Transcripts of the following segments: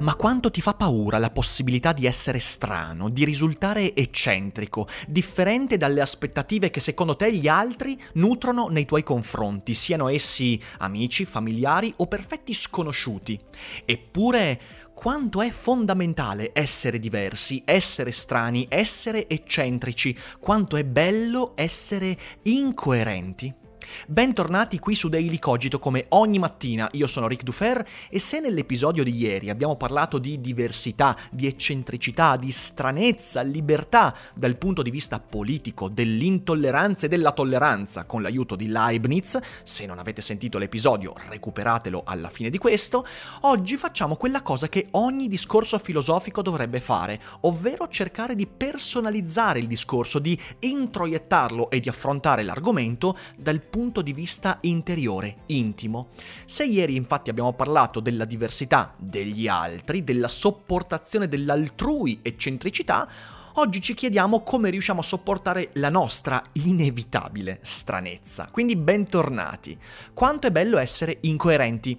Ma quanto ti fa paura la possibilità di essere strano, di risultare eccentrico, differente dalle aspettative che secondo te gli altri nutrono nei tuoi confronti, siano essi amici, familiari o perfetti sconosciuti? Eppure quanto è fondamentale essere diversi, essere strani, essere eccentrici, quanto è bello essere incoerenti. Bentornati qui su Daily Cogito come ogni mattina, io sono Ric Dufer e se nell'episodio di ieri abbiamo parlato di diversità, di eccentricità, di stranezza, libertà dal punto di vista politico, dell'intolleranza e della tolleranza con l'aiuto di Leibniz, se non avete sentito l'episodio recuperatelo alla fine di questo, oggi facciamo quella cosa che ogni discorso filosofico dovrebbe fare, ovvero cercare di personalizzare il discorso, di introiettarlo e di affrontare l'argomento dal punto punto di vista interiore, intimo. Se ieri infatti abbiamo parlato della diversità degli altri, della sopportazione dell'altrui eccentricità, oggi ci chiediamo come riusciamo a sopportare la nostra inevitabile stranezza. Quindi bentornati. Quanto è bello essere incoerenti.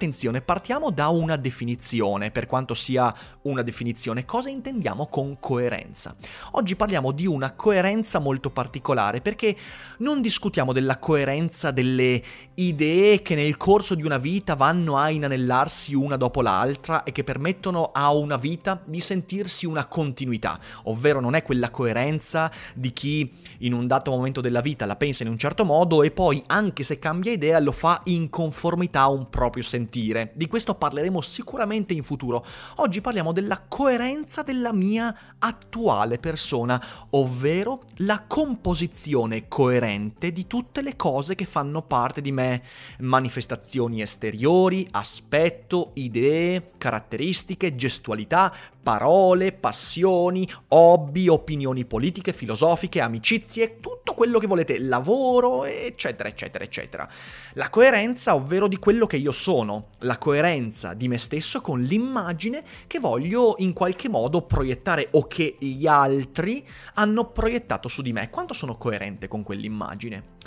Attenzione, partiamo da una definizione, per quanto sia una definizione, cosa intendiamo con coerenza? Oggi parliamo di una coerenza molto particolare perché non discutiamo della coerenza delle idee che nel corso di una vita vanno a inanellarsi una dopo l'altra e che permettono a una vita di sentirsi una continuità, ovvero non è quella coerenza di chi in un dato momento della vita la pensa in un certo modo e poi anche se cambia idea lo fa in conformità a un proprio sentimento sentire. Di questo parleremo sicuramente in futuro. Oggi parliamo della coerenza della mia attuale persona, ovvero la composizione coerente di tutte le cose che fanno parte di me. Manifestazioni esteriori, aspetto, idee, caratteristiche, gestualità, parole, passioni, hobby, opinioni politiche, filosofiche, amicizie, tutto quello che volete, lavoro, eccetera, eccetera, eccetera. La coerenza, ovvero di quello che io sono, la coerenza di me stesso con l'immagine che voglio in qualche modo proiettare o che gli altri hanno proiettato su di me. Quanto sono coerente con quell'immagine?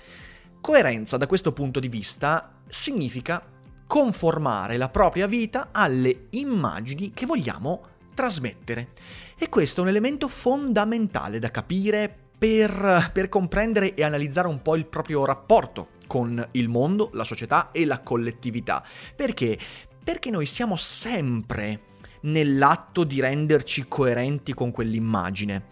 Coerenza da questo punto di vista significa conformare la propria vita alle immagini che vogliamo trasmettere. E questo è un elemento fondamentale da capire per, per, comprendere e analizzare un po' il proprio rapporto con il mondo, la società e la collettività. Perché? Perché noi siamo sempre nell'atto di renderci coerenti con quell'immagine.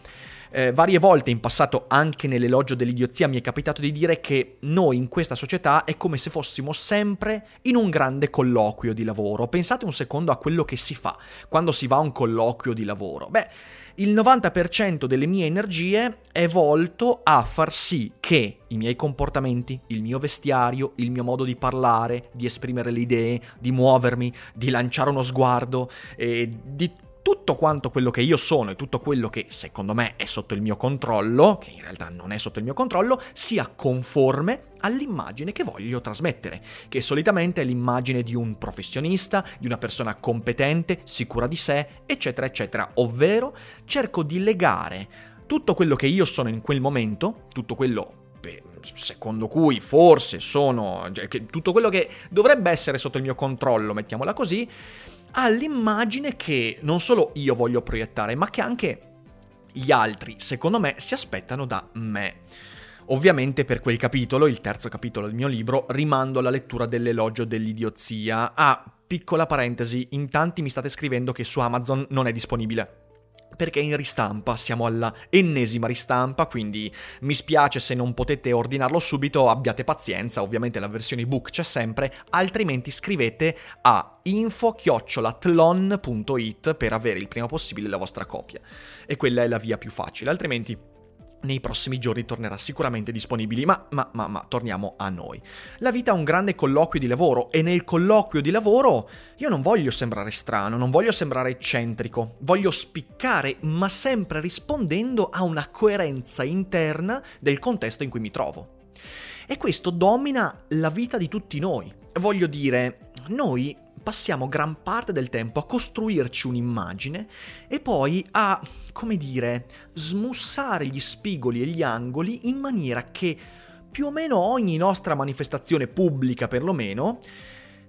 Eh, varie volte in passato, anche nell'elogio dell'idiozia, mi è capitato di dire che noi in questa società è come se fossimo sempre in un grande colloquio di lavoro. Pensate un secondo a quello che si fa quando si va a un colloquio di lavoro. Beh, il 90% delle mie energie è volto a far sì che i miei comportamenti, il mio vestiario, il mio modo di parlare, di esprimere le idee, di muovermi, di lanciare uno sguardo, e di tutto quanto quello che io sono e tutto quello che secondo me è sotto il mio controllo, che in realtà non è sotto il mio controllo, sia conforme all'immagine che voglio trasmettere, che solitamente è l'immagine di un professionista, di una persona competente, sicura di sé, eccetera, eccetera, ovvero cerco di legare tutto quello che io sono in quel momento, tutto quello secondo cui forse sono cioè, tutto quello che dovrebbe essere sotto il mio controllo, mettiamola così, all'immagine che non solo io voglio proiettare, ma che anche gli altri, secondo me, si aspettano da me. Ovviamente per quel capitolo, il terzo capitolo del mio libro, rimando alla lettura dell'elogio dell'idiozia. Ah, piccola parentesi, in tanti mi state scrivendo che su Amazon non è disponibile perché in ristampa, siamo alla ennesima ristampa, quindi mi spiace se non potete ordinarlo subito, abbiate pazienza, ovviamente la versione ebook c'è sempre, altrimenti scrivete a info-tlon.it per avere il prima possibile la vostra copia. E quella è la via più facile, altrimenti nei prossimi giorni tornerà sicuramente disponibile, ma, ma, ma, ma, torniamo a noi. La vita è un grande colloquio di lavoro e nel colloquio di lavoro io non voglio sembrare strano, non voglio sembrare eccentrico, voglio spiccare, ma sempre rispondendo a una coerenza interna del contesto in cui mi trovo. E questo domina la vita di tutti noi. Voglio dire, noi passiamo gran parte del tempo a costruirci un'immagine e poi a, come dire, smussare gli spigoli e gli angoli in maniera che più o meno ogni nostra manifestazione pubblica perlomeno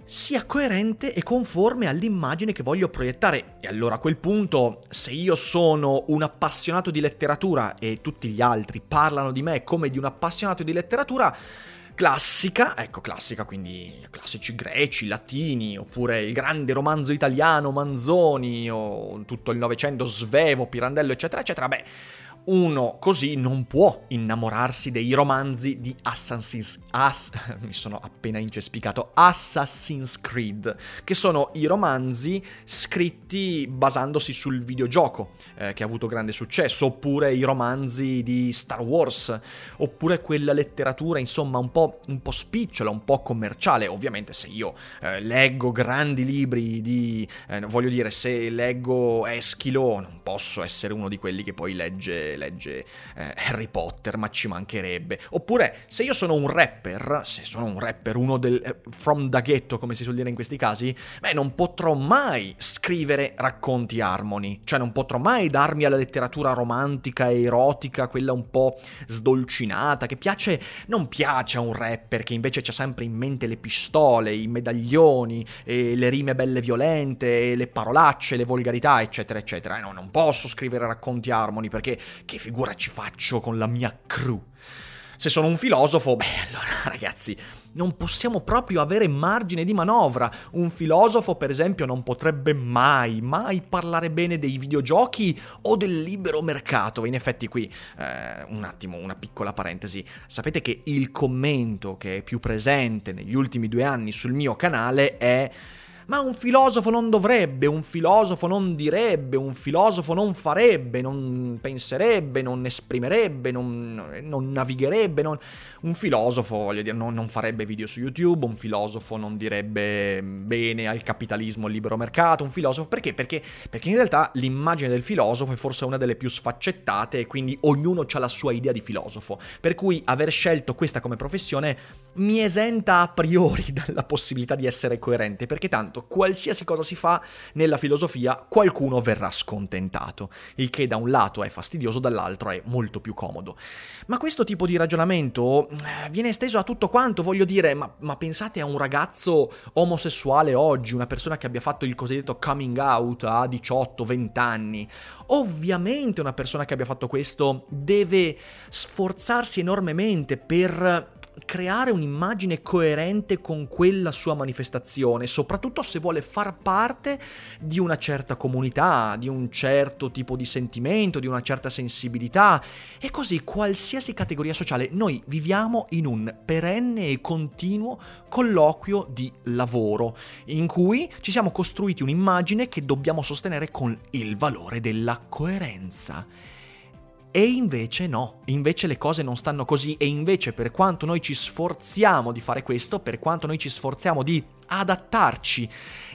sia coerente e conforme all'immagine che voglio proiettare. E allora a quel punto, se io sono un appassionato di letteratura e tutti gli altri parlano di me come di un appassionato di letteratura, classica, ecco classica, quindi classici greci, latini, oppure il grande romanzo italiano Manzoni, o tutto il Novecento Svevo, Pirandello, eccetera, eccetera, beh, uno così non può innamorarsi dei romanzi di Assassin's, incespicato, Assassin's Creed, che sono i romanzi scritti basandosi sul videogioco, eh, che ha avuto grande successo, oppure i romanzi di Star Wars, oppure quella letteratura, insomma, un po', un po spicciola, un po' commerciale. Ovviamente se io eh, leggo grandi libri di... Eh, voglio dire, se leggo Eschilo, non posso essere uno di quelli che poi legge legge, eh, Harry Potter, ma ci mancherebbe. Oppure, se io sono un rapper, se sono un rapper, uno del eh, from da ghetto, come si suol dire in questi casi, beh, non potrò mai scrivere racconti harmony, cioè non potrò mai darmi alla letteratura romantica e erotica, quella un po' sdolcinata, che piace, non piace a un rapper che invece c'ha sempre in mente le pistole, i medaglioni, le rime belle violente, le parolacce, le volgarità, eccetera, eccetera. E no, non posso scrivere racconti harmony perché che figura ci faccio con la mia crew? Se sono un filosofo, beh, allora ragazzi, non possiamo proprio avere margine di manovra. Un filosofo, per esempio, non potrebbe mai, mai parlare bene dei videogiochi o del libero mercato. In effetti qui, eh, un attimo, una piccola parentesi. Sapete che il commento che è più presente negli ultimi due anni sul mio canale è ma un filosofo non dovrebbe, un filosofo non direbbe, un filosofo non farebbe, non penserebbe, non esprimerebbe, non, non navigherebbe. Non... Un filosofo, voglio dire, non, non, farebbe video su YouTube, un filosofo non direbbe bene al capitalismo, al libero mercato, un filosofo perché? Perché, perché in realtà l'immagine del filosofo è forse una delle più sfaccettate e quindi ognuno ha la sua idea di filosofo. Per cui aver scelto questa come professione mi esenta a priori dalla possibilità di essere coerente, perché tanto qualsiasi cosa si fa nella filosofia qualcuno verrà scontentato, il che da un lato è fastidioso, dall'altro è molto più comodo. Ma questo tipo di ragionamento eh, viene esteso a tutto quanto, voglio dire, ma, ma pensate a un ragazzo omosessuale oggi, una persona che abbia fatto il cosiddetto coming out a 18-20 anni. Ovviamente una persona che abbia fatto questo deve sforzarsi enormemente per creare un'immagine coerente con quella sua manifestazione, soprattutto se vuole far parte di una certa comunità, di un certo tipo di sentimento, di una certa sensibilità e così qualsiasi categoria sociale. Noi viviamo in un perenne e continuo colloquio di lavoro in cui ci siamo costruiti un'immagine che dobbiamo sostenere con il valore della coerenza. E invece no, invece le cose non stanno così e invece per quanto noi ci sforziamo di fare questo, per quanto noi ci sforziamo di adattarci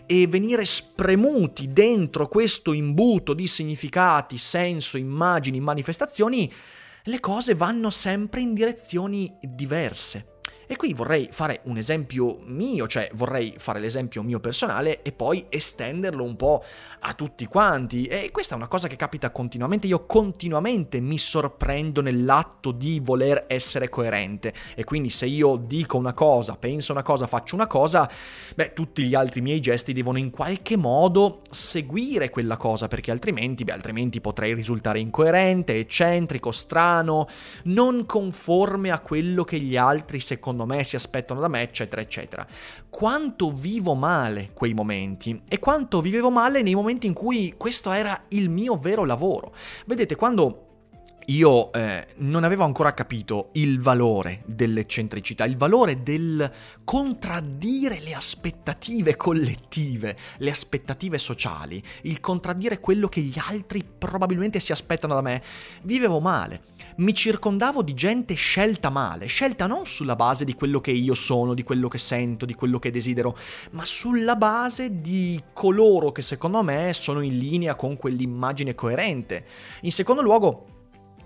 e venire spremuti dentro questo imbuto di significati, senso, immagini, manifestazioni, le cose vanno sempre in direzioni diverse. E qui vorrei fare un esempio mio, cioè vorrei fare l'esempio mio personale e poi estenderlo un po' a tutti quanti. E questa è una cosa che capita continuamente, io continuamente mi sorprendo nell'atto di voler essere coerente. E quindi se io dico una cosa, penso una cosa, faccio una cosa, beh, tutti gli altri miei gesti devono in qualche modo seguire quella cosa, perché altrimenti, beh, altrimenti potrei risultare incoerente, eccentrico, strano, non conforme a quello che gli altri secondo secondo me si aspettano da me, eccetera, eccetera. Quanto vivo male quei momenti e quanto vivevo male nei momenti in cui questo era il mio vero lavoro. Vedete, quando io eh, non avevo ancora capito il valore dell'eccentricità, il valore del contraddire le aspettative collettive, le aspettative sociali, il contraddire quello che gli altri probabilmente si aspettano da me. Vivevo male, mi circondavo di gente scelta male, scelta non sulla base di quello che io sono, di quello che sento, di quello che desidero, ma sulla base di coloro che secondo me sono in linea con quell'immagine coerente. In secondo luogo,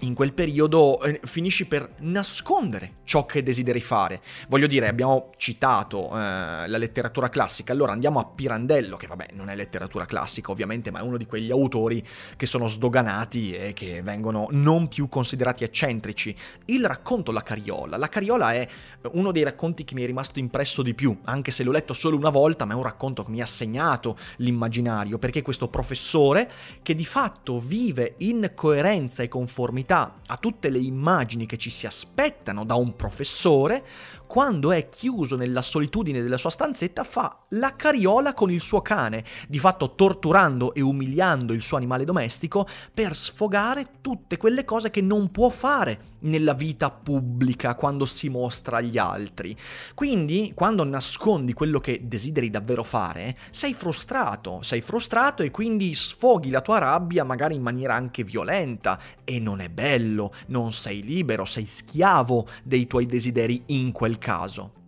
in quel periodo eh, finisci per nascondere ciò che desideri fare. Voglio dire, abbiamo citato eh, la letteratura classica, allora andiamo a Pirandello, che vabbè non è letteratura classica ovviamente, ma è uno di quegli autori che sono sdoganati e che vengono non più considerati eccentrici. Il racconto La Cariola. La Cariola è uno dei racconti che mi è rimasto impresso di più, anche se l'ho letto solo una volta, ma è un racconto che mi ha segnato l'immaginario, perché questo professore che di fatto vive in coerenza e conformità a tutte le immagini che ci si aspettano da un professore, quando è chiuso nella solitudine della sua stanzetta fa la cariola con il suo cane, di fatto torturando e umiliando il suo animale domestico per sfogare tutte quelle cose che non può fare nella vita pubblica quando si mostra agli altri. Quindi, quando nascondi quello che desideri davvero fare, sei frustrato, sei frustrato e quindi sfoghi la tua rabbia magari in maniera anche violenta e non è bello, non sei libero, sei schiavo dei tuoi desideri in quel caso.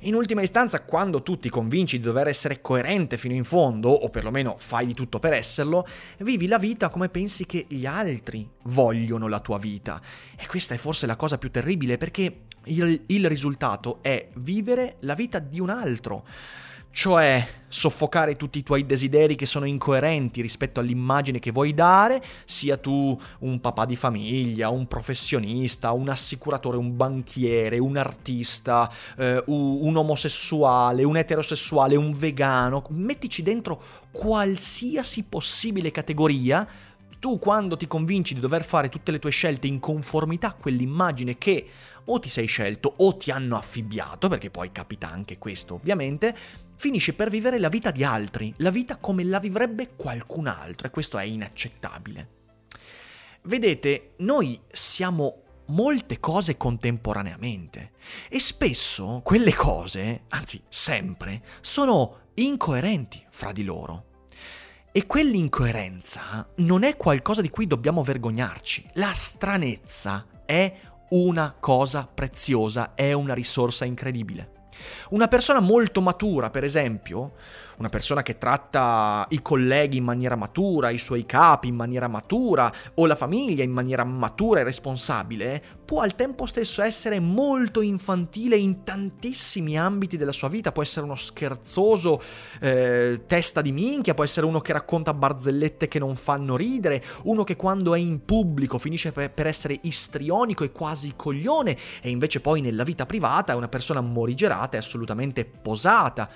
In ultima istanza, quando tu ti convinci di dover essere coerente fino in fondo, o perlomeno fai di tutto per esserlo, vivi la vita come pensi che gli altri vogliono la tua vita. E questa è forse la cosa più terribile perché il, il risultato è vivere la vita di un altro cioè soffocare tutti i tuoi desideri che sono incoerenti rispetto all'immagine che vuoi dare, sia tu un papà di famiglia, un professionista, un assicuratore, un banchiere, un artista, eh, un omosessuale, un eterosessuale, un vegano, mettici dentro qualsiasi possibile categoria tu quando ti convinci di dover fare tutte le tue scelte in conformità a quell'immagine che o ti sei scelto o ti hanno affibbiato, perché poi capita anche questo ovviamente, finisci per vivere la vita di altri, la vita come la vivrebbe qualcun altro e questo è inaccettabile. Vedete, noi siamo molte cose contemporaneamente e spesso quelle cose, anzi sempre, sono incoerenti fra di loro. E quell'incoerenza non è qualcosa di cui dobbiamo vergognarci. La stranezza è una cosa preziosa, è una risorsa incredibile. Una persona molto matura, per esempio, una persona che tratta i colleghi in maniera matura, i suoi capi in maniera matura o la famiglia in maniera matura e responsabile, può al tempo stesso essere molto infantile in tantissimi ambiti della sua vita, può essere uno scherzoso eh, testa di minchia, può essere uno che racconta barzellette che non fanno ridere, uno che quando è in pubblico finisce per, per essere istrionico e quasi coglione e invece poi nella vita privata è una persona morigerata e assolutamente posata.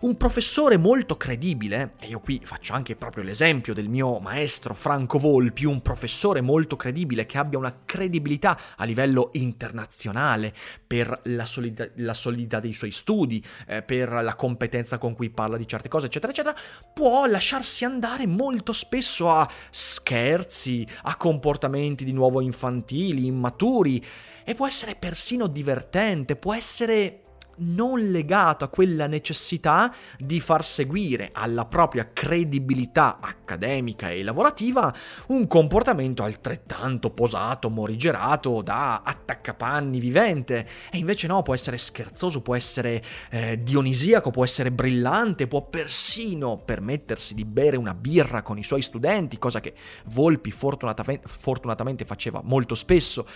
Un professore molto credibile, e io qui faccio anche proprio l'esempio del mio maestro Franco Volpi, un professore molto credibile che abbia una credibilità a livello internazionale per la solidità, la solidità dei suoi studi, eh, per la competenza con cui parla di certe cose, eccetera, eccetera, può lasciarsi andare molto spesso a scherzi, a comportamenti di nuovo infantili, immaturi, e può essere persino divertente, può essere non legato a quella necessità di far seguire alla propria credibilità accademica e lavorativa un comportamento altrettanto posato, morigerato da attaccapanni vivente. E invece no, può essere scherzoso, può essere eh, dionisiaco, può essere brillante, può persino permettersi di bere una birra con i suoi studenti, cosa che Volpi fortunatamente, fortunatamente faceva molto spesso.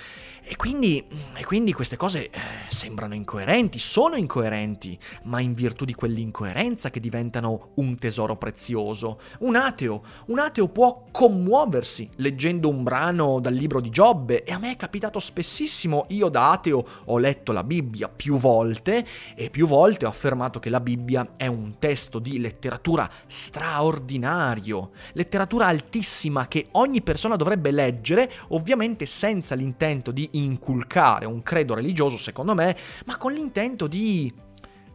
E quindi, e quindi queste cose eh, sembrano incoerenti, sono incoerenti, ma in virtù di quell'incoerenza che diventano un tesoro prezioso. Un ateo, un ateo può commuoversi leggendo un brano dal libro di Giobbe e a me è capitato spessissimo, io da ateo ho letto la Bibbia più volte e più volte ho affermato che la Bibbia è un testo di letteratura straordinario, letteratura altissima che ogni persona dovrebbe leggere, ovviamente senza l'intento di inculcare un credo religioso, secondo me, ma con l'intento di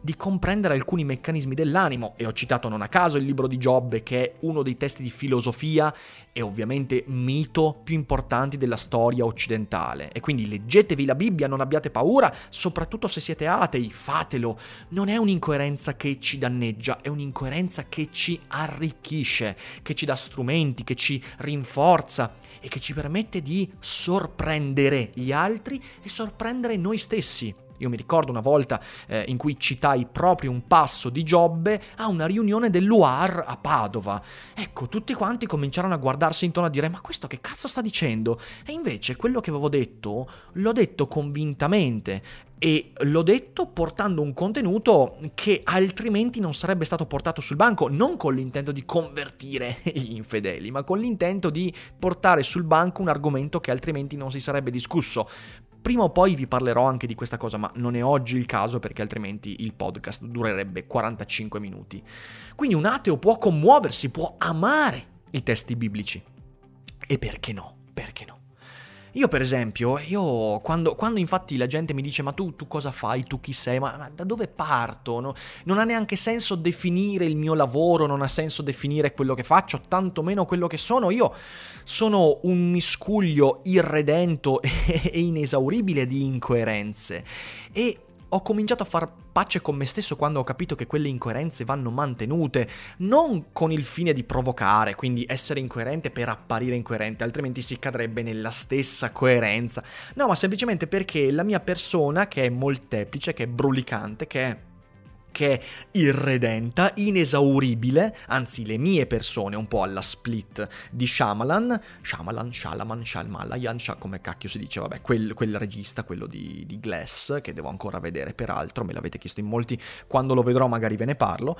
di comprendere alcuni meccanismi dell'animo e ho citato non a caso il libro di Giobbe che è uno dei testi di filosofia e ovviamente mito più importanti della storia occidentale e quindi leggetevi la Bibbia, non abbiate paura, soprattutto se siete atei, fatelo. Non è un'incoerenza che ci danneggia, è un'incoerenza che ci arricchisce, che ci dà strumenti, che ci rinforza e che ci permette di sorprendere gli altri e sorprendere noi stessi. Io mi ricordo una volta eh, in cui citai proprio un passo di Giobbe a una riunione dell'UAR a Padova. Ecco, tutti quanti cominciarono a guardarsi intorno a dire ma questo che cazzo sta dicendo? E invece quello che avevo detto l'ho detto convintamente e l'ho detto portando un contenuto che altrimenti non sarebbe stato portato sul banco, non con l'intento di convertire gli infedeli, ma con l'intento di portare sul banco un argomento che altrimenti non si sarebbe discusso. Prima o poi vi parlerò anche di questa cosa, ma non è oggi il caso perché altrimenti il podcast durerebbe 45 minuti. Quindi un ateo può commuoversi, può amare i testi biblici. E perché no? Perché no? Io per esempio, io quando, quando, infatti la gente mi dice ma tu, tu cosa fai, tu chi sei, ma, ma da dove parto? No? Non ha neanche senso definire il mio lavoro, non ha senso definire quello che faccio, tantomeno quello che sono. Io sono un miscuglio irredento e inesauribile di incoerenze e ho cominciato a far pace con me stesso quando ho capito che quelle incoerenze vanno mantenute, non con il fine di provocare, quindi essere incoerente per apparire incoerente, altrimenti si cadrebbe nella stessa coerenza. No, ma semplicemente perché la mia persona, che è molteplice, che è brulicante, che è che è irredenta, inesauribile, anzi le mie persone, un po' alla split di Shyamalan, Shyamalan, Shalaman, Shalmalayan, come cacchio si dice, vabbè, quel, quel regista, quello di, di, Glass, che devo ancora vedere peraltro, me l'avete chiesto in molti, quando lo vedrò magari ve ne parlo.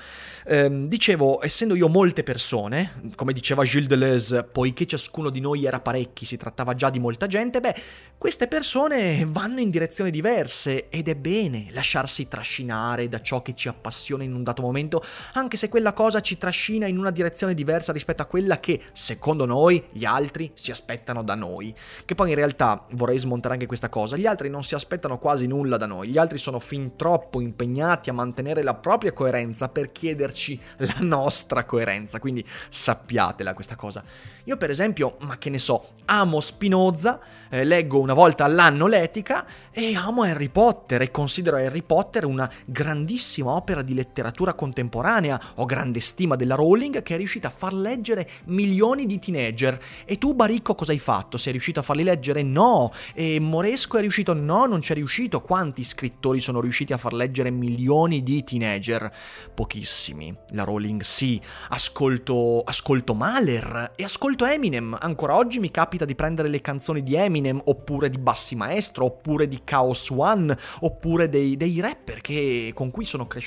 Ehm, dicevo, essendo io molte persone, come diceva Gilles Deleuze, poiché ciascuno di noi era parecchi, si trattava già di molta gente, beh, queste persone vanno in direzioni diverse ed è bene lasciarsi trascinare da ciò che ci appassiona in un dato momento, anche se quella cosa ci trascina in una direzione diversa rispetto a quella che, secondo noi, gli altri si aspettano da noi. Che poi in realtà vorrei smontare anche questa cosa, gli altri non si aspettano quasi nulla da noi, gli altri sono fin troppo impegnati a mantenere la propria coerenza per chiederci la nostra coerenza, quindi sappiatela questa cosa. Io per esempio, ma che ne so, amo Spinoza, eh, leggo una volta all'anno l'etica e amo Harry Potter e considero Harry Potter una grandissima opera di letteratura contemporanea. Ho grande stima della Rowling che è riuscita a far leggere milioni di teenager. E tu, Baricco, cosa hai fatto? Sei riuscito a farli leggere? No. E Moresco è riuscito? No, non c'è riuscito. Quanti scrittori sono riusciti a far leggere milioni di teenager? Pochissimi. La Rowling sì. Ascolto, ascolto Mahler e ascolto Eminem. Ancora oggi mi capita di prendere le canzoni di Eminem oppure di Bassi Maestro oppure di Chaos One oppure dei, dei rapper che, con cui sono cresciuto.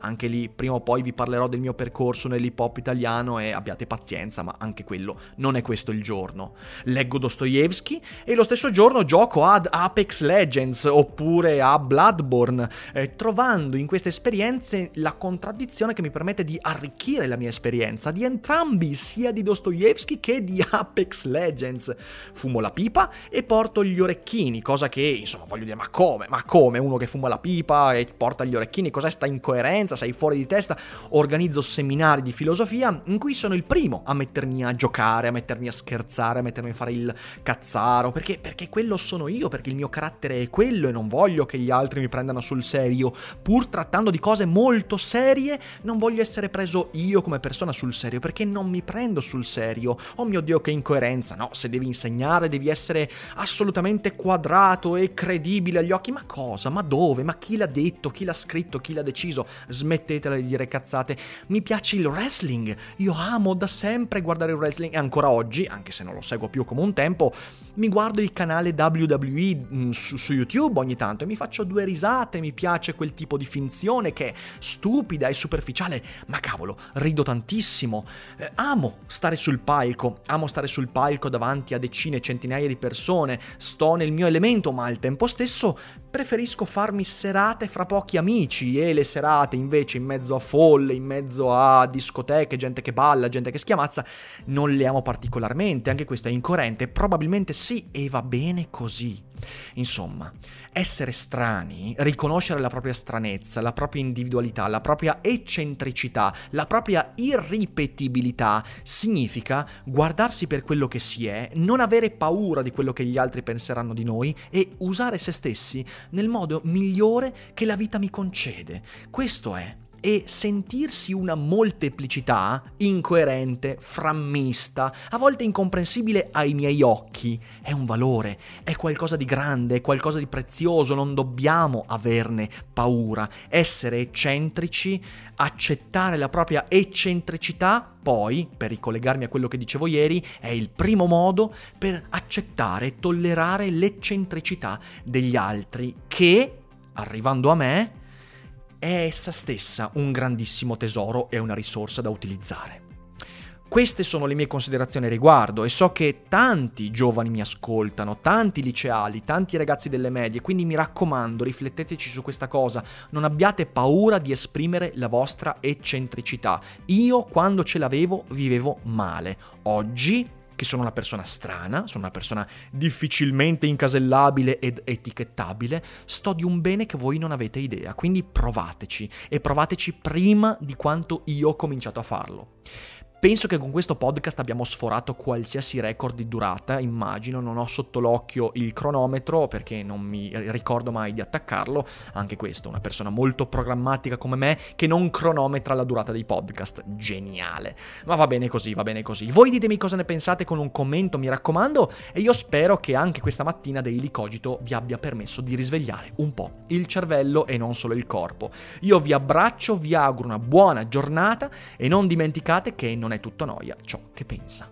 Anche lì prima o poi vi parlerò del mio percorso nell'hip hop italiano e abbiate pazienza, ma anche quello non è questo il giorno. Leggo Dostoevsky e lo stesso giorno gioco ad Apex Legends oppure a Bloodborne, eh, trovando in queste esperienze la contraddizione che mi permette di arricchire la mia esperienza di entrambi, sia di Dostoevsky che di Apex Legends. Fumo la pipa e porto gli orecchini, cosa che insomma voglio dire, ma come? Ma come uno che fuma la pipa e porta gli orecchini? Cos'è sta incoerenza? Sei fuori di testa? Organizzo seminari di filosofia in cui sono il primo a mettermi a giocare, a mettermi a scherzare, a mettermi a fare il cazzaro, perché, perché quello sono io, perché il mio carattere è quello e non voglio che gli altri mi prendano sul serio. Pur trattando di cose molto serie, non voglio essere preso io come persona sul serio, perché non mi prendo sul serio. Oh mio Dio, che incoerenza! No, se devi insegnare devi essere assolutamente quadrato e credibile agli occhi. Ma cosa? Ma dove? Ma chi l'ha detto? Chi l'ha scritto? Chi l'ha deciso? Smettetela di dire cazzate. Mi piace il wrestling. Io amo da sempre guardare il wrestling e ancora oggi, anche se non lo seguo più come un tempo, mi guardo il canale WWE mm, su, su YouTube ogni tanto e mi faccio due risate. Mi piace quel tipo di finzione che è stupida e superficiale, ma cavolo, rido tantissimo. Eh, amo stare sul palco, amo stare sul palco davanti a decine, centinaia di persone, sto nel mio elemento, ma al tempo stesso preferisco farmi serate fra pochi amici e le serate invece in mezzo a folle, in mezzo a discoteche, gente che balla, gente che schiamazza, non le amo particolarmente, anche questo è incoerente, probabilmente sì e va bene così. Insomma, essere strani, riconoscere la propria stranezza, la propria individualità, la propria eccentricità, la propria irripetibilità, significa guardarsi per quello che si è, non avere paura di quello che gli altri penseranno di noi e usare se stessi nel modo migliore che la vita mi concede. Questo è e sentirsi una molteplicità incoerente, frammista, a volte incomprensibile ai miei occhi, è un valore, è qualcosa di grande, è qualcosa di prezioso, non dobbiamo averne paura. Essere eccentrici, accettare la propria eccentricità, poi, per ricollegarmi a quello che dicevo ieri, è il primo modo per accettare e tollerare l'eccentricità degli altri che, arrivando a me, è essa stessa un grandissimo tesoro e una risorsa da utilizzare. Queste sono le mie considerazioni riguardo e so che tanti giovani mi ascoltano, tanti liceali, tanti ragazzi delle medie, quindi mi raccomando, rifletteteci su questa cosa, non abbiate paura di esprimere la vostra eccentricità. Io quando ce l'avevo vivevo male, oggi che sono una persona strana, sono una persona difficilmente incasellabile ed etichettabile, sto di un bene che voi non avete idea, quindi provateci e provateci prima di quanto io ho cominciato a farlo. Penso che con questo podcast abbiamo sforato qualsiasi record di durata, immagino, non ho sotto l'occhio il cronometro perché non mi ricordo mai di attaccarlo, anche questo, una persona molto programmatica come me che non cronometra la durata dei podcast, geniale. Ma va bene così, va bene così. Voi ditemi cosa ne pensate con un commento, mi raccomando, e io spero che anche questa mattina Daily Cogito vi abbia permesso di risvegliare un po' il cervello e non solo il corpo. Io vi abbraccio, vi auguro una buona giornata e non dimenticate che non è tutto noia ciò che pensa.